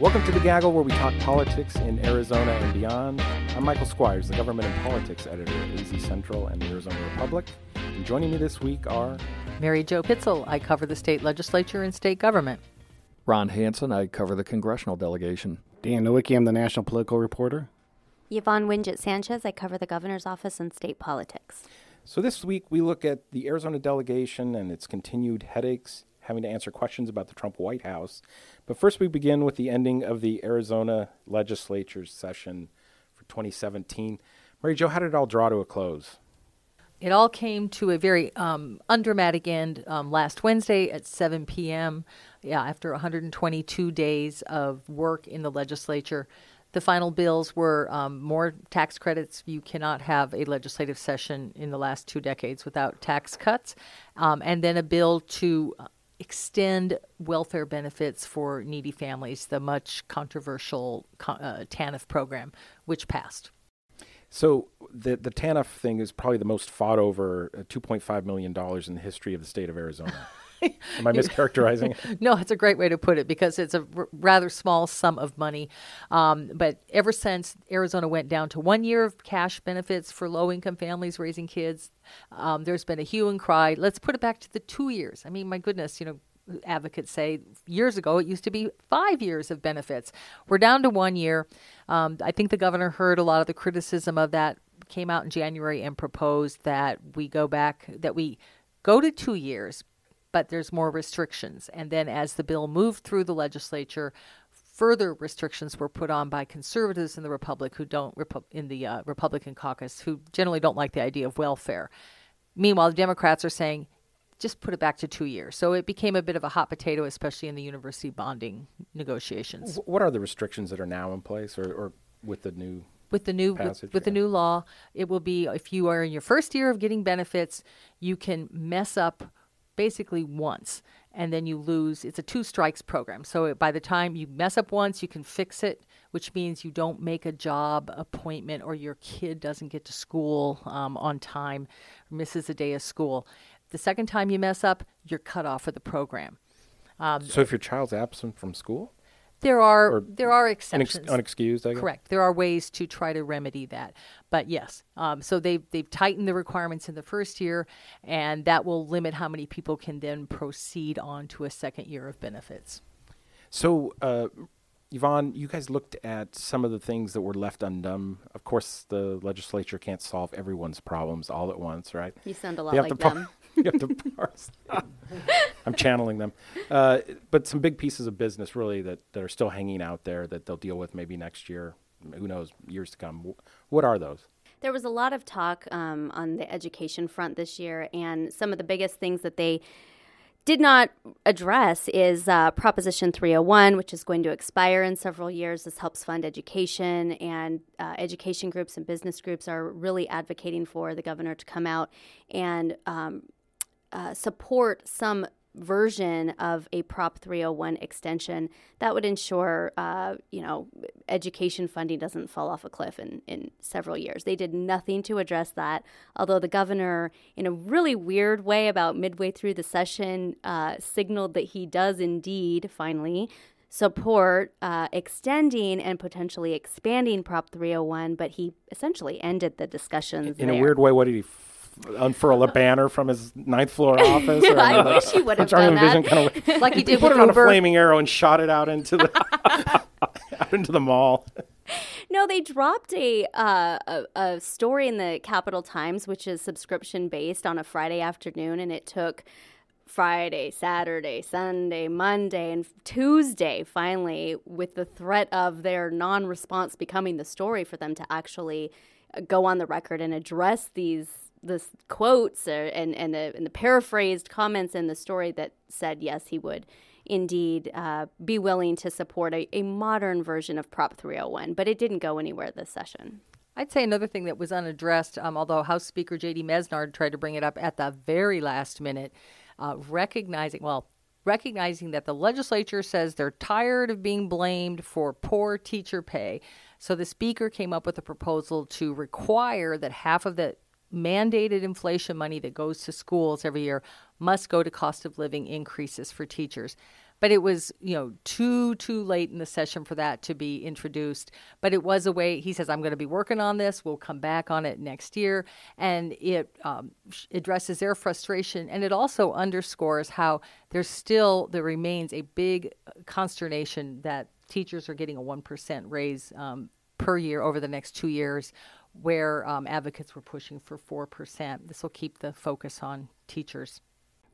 Welcome to the Gaggle, where we talk politics in Arizona and beyond. I'm Michael Squires, the government and politics editor at AZ Central and the Arizona Republic. And joining me this week are Mary Jo Pitzl. I cover the state legislature and state government. Ron Hansen. I cover the congressional delegation. Dan Nowicki. I'm the national political reporter. Yvonne Wingett Sanchez. I cover the governor's office and state politics. So this week we look at the Arizona delegation and its continued headaches, having to answer questions about the Trump White House. But first, we begin with the ending of the Arizona legislature's session for 2017. Mary Jo, how did it all draw to a close? It all came to a very um, undramatic end um, last Wednesday at 7 p.m. Yeah, after 122 days of work in the legislature. The final bills were um, more tax credits. You cannot have a legislative session in the last two decades without tax cuts. Um, and then a bill to extend welfare benefits for needy families, the much controversial uh, TANF program, which passed. So the the TANF thing is probably the most fought over uh, 2.5 million dollars in the history of the state of Arizona. Am I mischaracterizing no, it's a great way to put it because it's a r- rather small sum of money. Um, but ever since Arizona went down to one year of cash benefits for low income families raising kids, um, there's been a hue and cry. Let's put it back to the two years. I mean, my goodness, you know, advocates say years ago it used to be five years of benefits. We're down to one year. Um, I think the governor heard a lot of the criticism of that, came out in January and proposed that we go back, that we go to two years, but there's more restrictions. And then as the bill moved through the legislature, further restrictions were put on by conservatives in the Republic who don't in the uh, Republican caucus who generally don't like the idea of welfare. Meanwhile, the Democrats are saying just put it back to two years. So it became a bit of a hot potato, especially in the university bonding negotiations. What are the restrictions that are now in place, or, or with the new with the new passage, with, with yeah. the new law? It will be if you are in your first year of getting benefits, you can mess up basically once and then you lose it's a two strikes program. So by the time you mess up once you can fix it which means you don't make a job appointment or your kid doesn't get to school um, on time misses a day of school. The second time you mess up you're cut off of the program. Um, so if your child's absent from school there are or there are exceptions. Unex- unexcused, I guess. Correct. There are ways to try to remedy that, but yes. Um, so they've they've tightened the requirements in the first year, and that will limit how many people can then proceed on to a second year of benefits. So. Uh, Yvonne, you guys looked at some of the things that were left undone. Of course, the legislature can't solve everyone's problems all at once, right? You sound a lot like them. you have to parse. I'm channeling them. Uh, but some big pieces of business, really, that, that are still hanging out there that they'll deal with maybe next year. Who knows, years to come. What are those? There was a lot of talk um, on the education front this year, and some of the biggest things that they did not address is uh, Proposition 301, which is going to expire in several years. This helps fund education, and uh, education groups and business groups are really advocating for the governor to come out and um, uh, support some version of a Prop 301 extension that would ensure, uh, you know, education funding doesn't fall off a cliff in, in several years. They did nothing to address that, although the governor, in a really weird way, about midway through the session, uh, signaled that he does indeed finally support uh, extending and potentially expanding Prop 301, but he essentially ended the discussions. In, in a weird way, what did he unfurl a banner from his ninth floor office. Or I wish he would have done that. Kind of, like he did. Put it on a flaming arrow and shot it out into the out into the mall. No, they dropped a, uh, a, a story in the Capitol Times, which is subscription based, on a Friday afternoon, and it took Friday, Saturday, Sunday, Monday, and Tuesday, finally, with the threat of their non response becoming the story for them to actually go on the record and address these the quotes or, and and the, and the paraphrased comments in the story that said yes he would indeed uh, be willing to support a, a modern version of Prop 301, but it didn't go anywhere this session. I'd say another thing that was unaddressed, um, although House Speaker J.D. Mesnard tried to bring it up at the very last minute, uh, recognizing, well, recognizing that the legislature says they're tired of being blamed for poor teacher pay. So the Speaker came up with a proposal to require that half of the mandated inflation money that goes to schools every year must go to cost of living increases for teachers. but it was you know too too late in the session for that to be introduced. But it was a way. He says, "I'm going to be working on this. We'll come back on it next year," and it um, addresses their frustration, and it also underscores how there's still there remains a big consternation that teachers are getting a one percent raise um, per year over the next two years where um, advocates were pushing for 4%. This will keep the focus on teachers.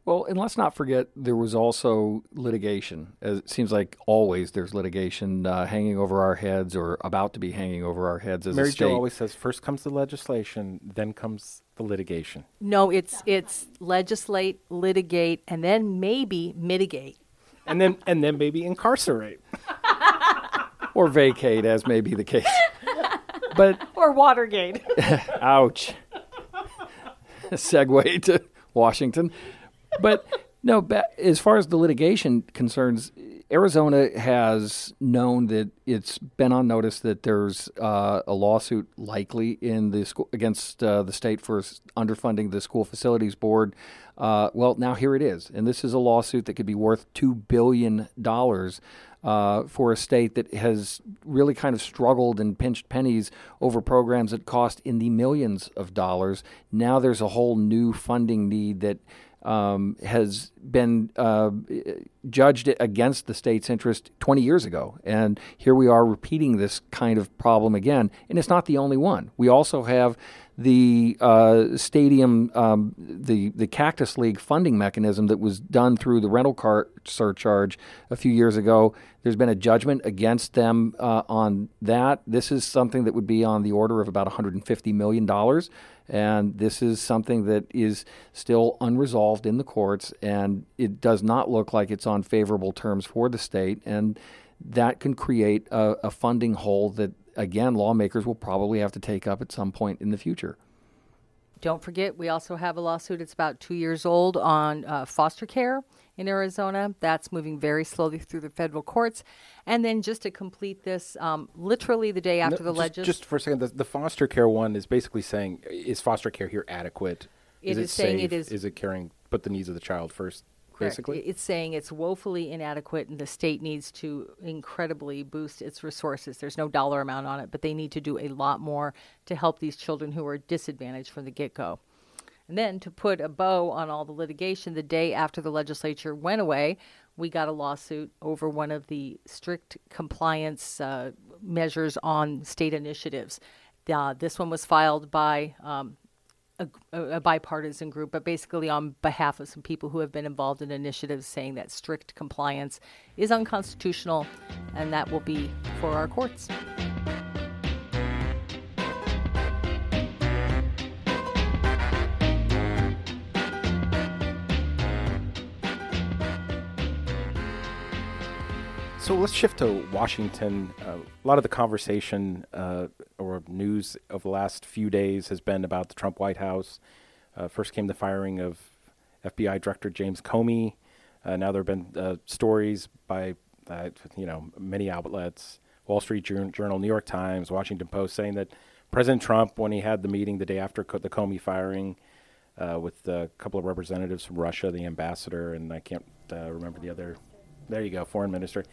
Well, and let's not forget there was also litigation. As it seems like always there's litigation uh, hanging over our heads or about to be hanging over our heads as Mary a state. Jo always says, first comes the legislation, then comes the litigation. No, it's it's legislate, litigate, and then maybe mitigate. And then and then maybe incarcerate. or vacate, as may be the case. But or Watergate. ouch. Segue to Washington. But no, ba- as far as the litigation concerns, Arizona has known that it's been on notice that there's uh, a lawsuit likely in the school against uh, the state for underfunding the school facilities board. Uh, well, now here it is, and this is a lawsuit that could be worth two billion dollars. Uh, for a state that has really kind of struggled and pinched pennies over programs that cost in the millions of dollars. Now there's a whole new funding need that um, has been uh, judged against the state's interest 20 years ago. And here we are repeating this kind of problem again. And it's not the only one. We also have the uh, stadium, um, the, the Cactus League funding mechanism that was done through the rental car surcharge a few years ago. There's been a judgment against them uh, on that. This is something that would be on the order of about $150 million. And this is something that is still unresolved in the courts, and it does not look like it's on favorable terms for the state. And that can create a, a funding hole that, again, lawmakers will probably have to take up at some point in the future. Don't forget, we also have a lawsuit. It's about two years old on uh, foster care in Arizona. That's moving very slowly through the federal courts. And then just to complete this, um, literally the day after No, the just, legis- just for a second, the, the foster care one is basically saying, is foster care here adequate? It is is saying it safe? is- Is it caring, put the needs of the child first, Correct. basically? It's saying it's woefully inadequate and the state needs to incredibly boost its resources. There's no dollar amount on it, but they need to do a lot more to help these children who are disadvantaged from the get go. And then to put a bow on all the litigation, the day after the legislature went away, we got a lawsuit over one of the strict compliance uh, measures on state initiatives. Uh, this one was filed by um, a, a bipartisan group, but basically on behalf of some people who have been involved in initiatives saying that strict compliance is unconstitutional, and that will be for our courts. So let's shift to Washington. Uh, a lot of the conversation uh, or news of the last few days has been about the Trump White House. Uh, first came the firing of FBI Director James Comey. Uh, now there have been uh, stories by uh, you know many outlets, Wall Street Jour- Journal, New York Times, Washington Post, saying that President Trump, when he had the meeting the day after co- the Comey firing, with a couple of representatives from Russia, the ambassador, and I can't remember the other. There you go, foreign minister.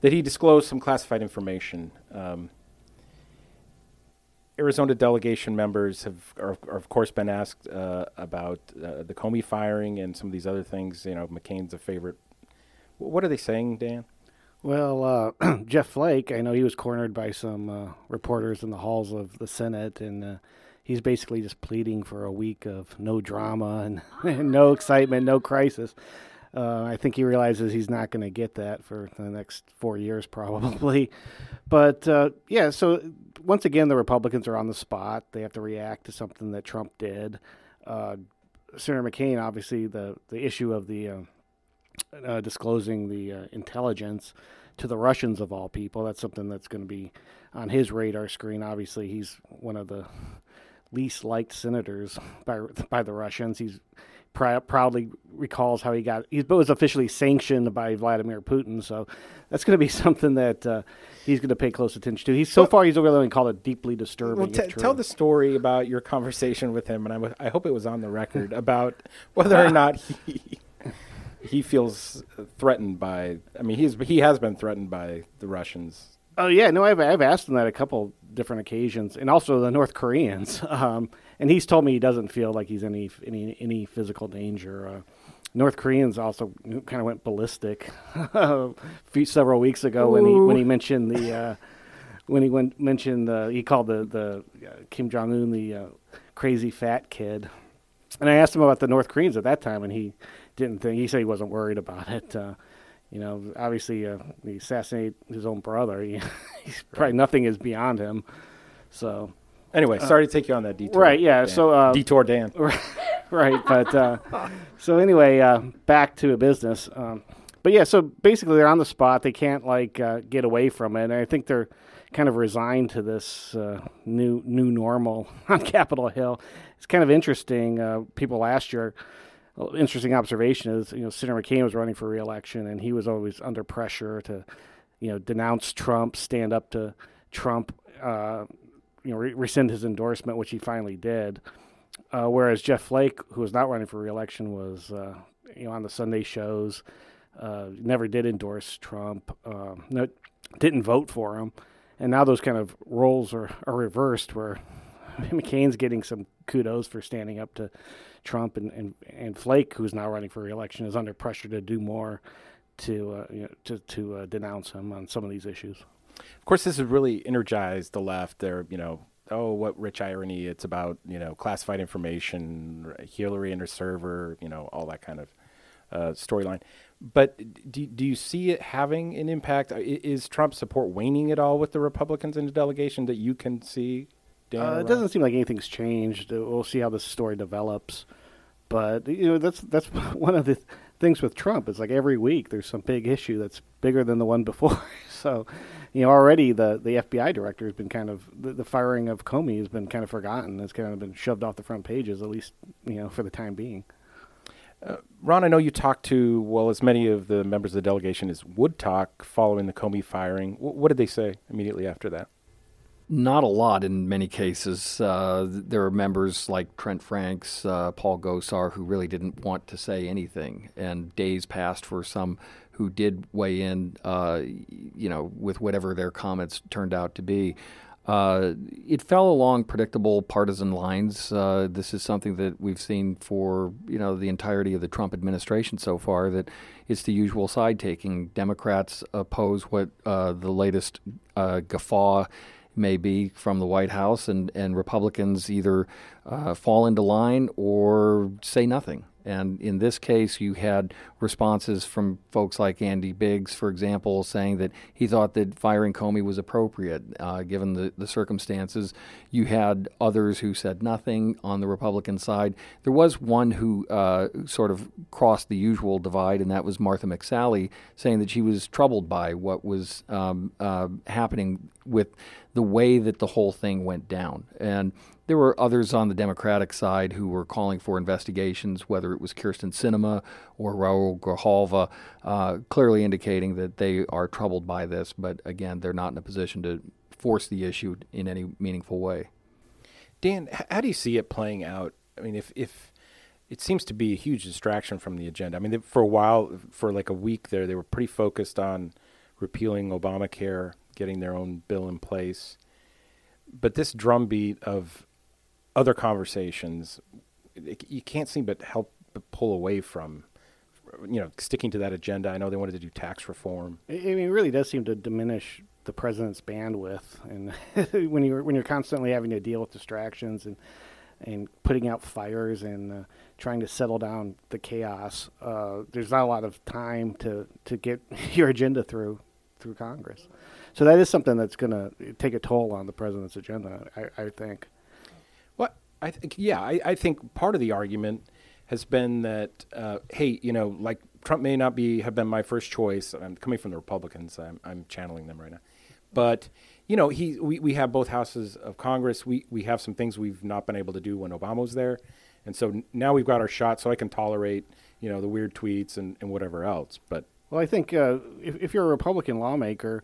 That he disclosed some classified information. Um, Arizona delegation members have, are, are of course, been asked uh, about uh, the Comey firing and some of these other things. You know, McCain's a favorite. What are they saying, Dan? Well, uh, Jeff Flake, I know he was cornered by some uh, reporters in the halls of the Senate, and uh, he's basically just pleading for a week of no drama and, and no excitement, no crisis. Uh, I think he realizes he's not going to get that for the next four years, probably. But uh, yeah, so once again, the Republicans are on the spot. They have to react to something that Trump did. Uh, Senator McCain, obviously, the the issue of the uh, uh, disclosing the uh, intelligence to the Russians of all people. That's something that's going to be on his radar screen. Obviously, he's one of the least liked senators by by the Russians. He's pr- proudly recalls how he got he was officially sanctioned by Vladimir Putin. So that's going to be something that uh, he's going to pay close attention to. He's so far he's only called it deeply disturbing. Well, t- tell the story about your conversation with him, and I, w- I hope it was on the record about whether or not he he feels threatened by. I mean, he's he has been threatened by the Russians. Oh yeah, no, I've I've asked him that a couple different occasions, and also the North Koreans. Um, and he's told me he doesn't feel like he's any any any physical danger. Uh, North Koreans also kind of went ballistic several weeks ago Ooh. when he when he mentioned the uh, when he went mentioned the he called the the uh, Kim Jong Un the uh, crazy fat kid, and I asked him about the North Koreans at that time, and he didn't think he said he wasn't worried about it. Uh, you know, obviously uh, he assassinated his own brother. He, he's probably nothing is beyond him. So anyway, uh, sorry to take you on that detour. Right? Yeah. Dan. So uh, detour, Dan. right. But uh, so anyway, uh, back to a business. Um, but yeah, so basically they're on the spot. They can't like uh, get away from it. And I think they're kind of resigned to this uh, new new normal on Capitol Hill. It's kind of interesting. Uh, people last year, interesting observation is you know Senator McCain was running for reelection and he was always under pressure to you know denounce Trump, stand up to Trump, uh, you know re- rescind his endorsement, which he finally did. Uh, whereas Jeff Flake, who was not running for reelection, was uh, you know on the Sunday shows. Uh, never did endorse Trump. Um, no, didn't vote for him and now those kind of roles are, are reversed where McCain's getting some kudos for standing up to Trump and, and, and Flake, who's now running for reelection, is under pressure to do more to uh, you know, to, to uh, denounce him on some of these issues. Of course, this has really energized the left. They're you know oh what rich irony. It's about you know classified information, Hillary and her server, you know all that kind of uh, storyline. But do, do you see it having an impact? Is Trump support waning at all with the Republicans in the delegation that you can see? Uh, it doesn't seem like anything's changed. Uh, we'll see how this story develops. But you know that's that's one of the things with Trump. It's like every week there's some big issue that's bigger than the one before. so, you know, already the, the FBI director has been kind of the, the firing of Comey has been kind of forgotten. It's kind of been shoved off the front pages, at least you know for the time being. Uh, Ron, I know you talked to, well, as many of the members of the delegation as would talk following the Comey firing. W- what did they say immediately after that? Not a lot in many cases. Uh, there are members like Trent Franks, uh, Paul Gosar, who really didn't want to say anything. And days passed for some who did weigh in, uh, you know, with whatever their comments turned out to be. Uh, it fell along predictable partisan lines. Uh, this is something that we've seen for you know the entirety of the Trump administration so far. That it's the usual side taking. Democrats oppose what uh, the latest uh, guffaw may be from the White House, and and Republicans either uh, fall into line or say nothing. And in this case, you had responses from folks like Andy Biggs, for example, saying that he thought that firing Comey was appropriate uh, given the, the circumstances. You had others who said nothing on the Republican side. There was one who uh, sort of crossed the usual divide, and that was Martha McSally, saying that she was troubled by what was um, uh, happening with the way that the whole thing went down. And there were others on the Democratic side who were calling for investigations, whether it was Kyrsten Sinema or Raul Grijalva, uh, clearly indicating that they are troubled by this. But again, they're not in a position to force the issue in any meaningful way. Dan, how do you see it playing out? I mean, if if it seems to be a huge distraction from the agenda. I mean, for a while, for like a week there, they were pretty focused on repealing Obamacare, getting their own bill in place. But this drumbeat of other conversations, you can't seem but help but pull away from, you know, sticking to that agenda. I know they wanted to do tax reform. I mean, it really does seem to diminish the president's bandwidth, and when you're when you're constantly having to deal with distractions and and putting out fires and uh, trying to settle down the chaos, uh, there's not a lot of time to to get your agenda through through Congress. So that is something that's going to take a toll on the president's agenda, I, I think. I think yeah, I, I think part of the argument has been that uh, hey, you know, like Trump may not be have been my first choice. I'm coming from the Republicans. I'm, I'm channeling them right now, but you know, he we, we have both houses of Congress. We we have some things we've not been able to do when Obama was there, and so now we've got our shot. So I can tolerate you know the weird tweets and, and whatever else. But well, I think uh, if if you're a Republican lawmaker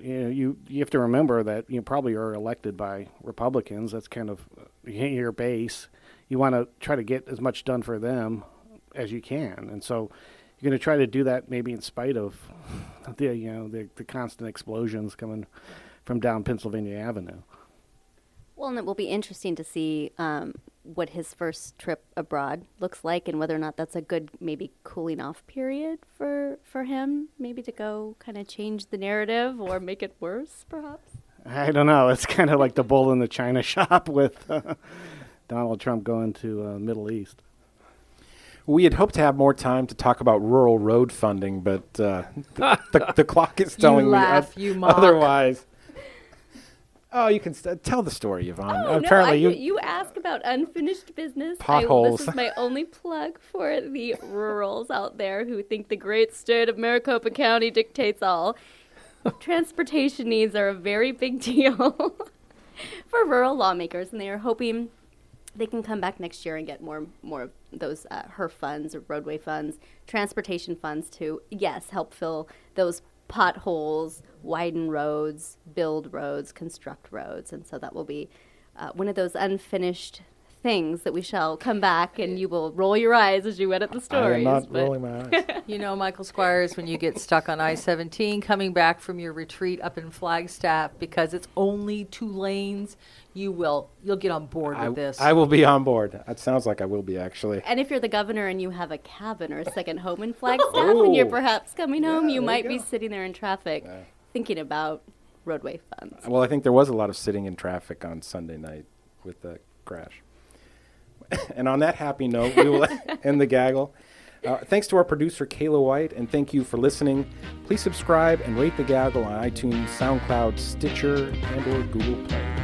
you know, you you have to remember that you probably are elected by Republicans. That's kind of your base. You want to try to get as much done for them as you can, and so you're going to try to do that maybe in spite of the you know the, the constant explosions coming from down Pennsylvania Avenue. Well, and it will be interesting to see um, what his first trip abroad looks like, and whether or not that's a good maybe cooling off period for for him, maybe to go kind of change the narrative or make it worse, perhaps. I don't know. It's kind of like the bull in the china shop with uh, Donald Trump going to uh, Middle East. We had hoped to have more time to talk about rural road funding, but uh, the, the, the clock is telling laugh, me you mock. otherwise. Oh, you can st- tell the story, Yvonne. Oh, Apparently, no, I, you. you ask about unfinished business. I, Potholes. this is my only plug for the rurals out there who think the great state of Maricopa County dictates all. Transportation needs are a very big deal for rural lawmakers, and they are hoping they can come back next year and get more more of those uh, HURF funds or roadway funds, transportation funds to yes help fill those potholes, widen roads, build roads, construct roads, and so that will be uh, one of those unfinished things that we shall come back and you will roll your eyes as you read at the I stories. am not but- rolling my eyes. You know, Michael Squires, when you get stuck on I 17 coming back from your retreat up in Flagstaff because it's only two lanes, you will you'll get on board with this. I will be on board. It sounds like I will be actually. And if you're the governor and you have a cabin or a second home in Flagstaff and you're Oh. perhaps coming home, Yeah, you might you be sitting there in traffic Yeah. thinking about roadway funds. Well, I think there was a lot of sitting in traffic on Sunday night with the crash. and on that happy note, we will end the gaggle. Uh, thanks to our producer, Kaila White, and thank you for listening. Please subscribe and rate the gaggle on iTunes, SoundCloud, Stitcher, and or Google Play.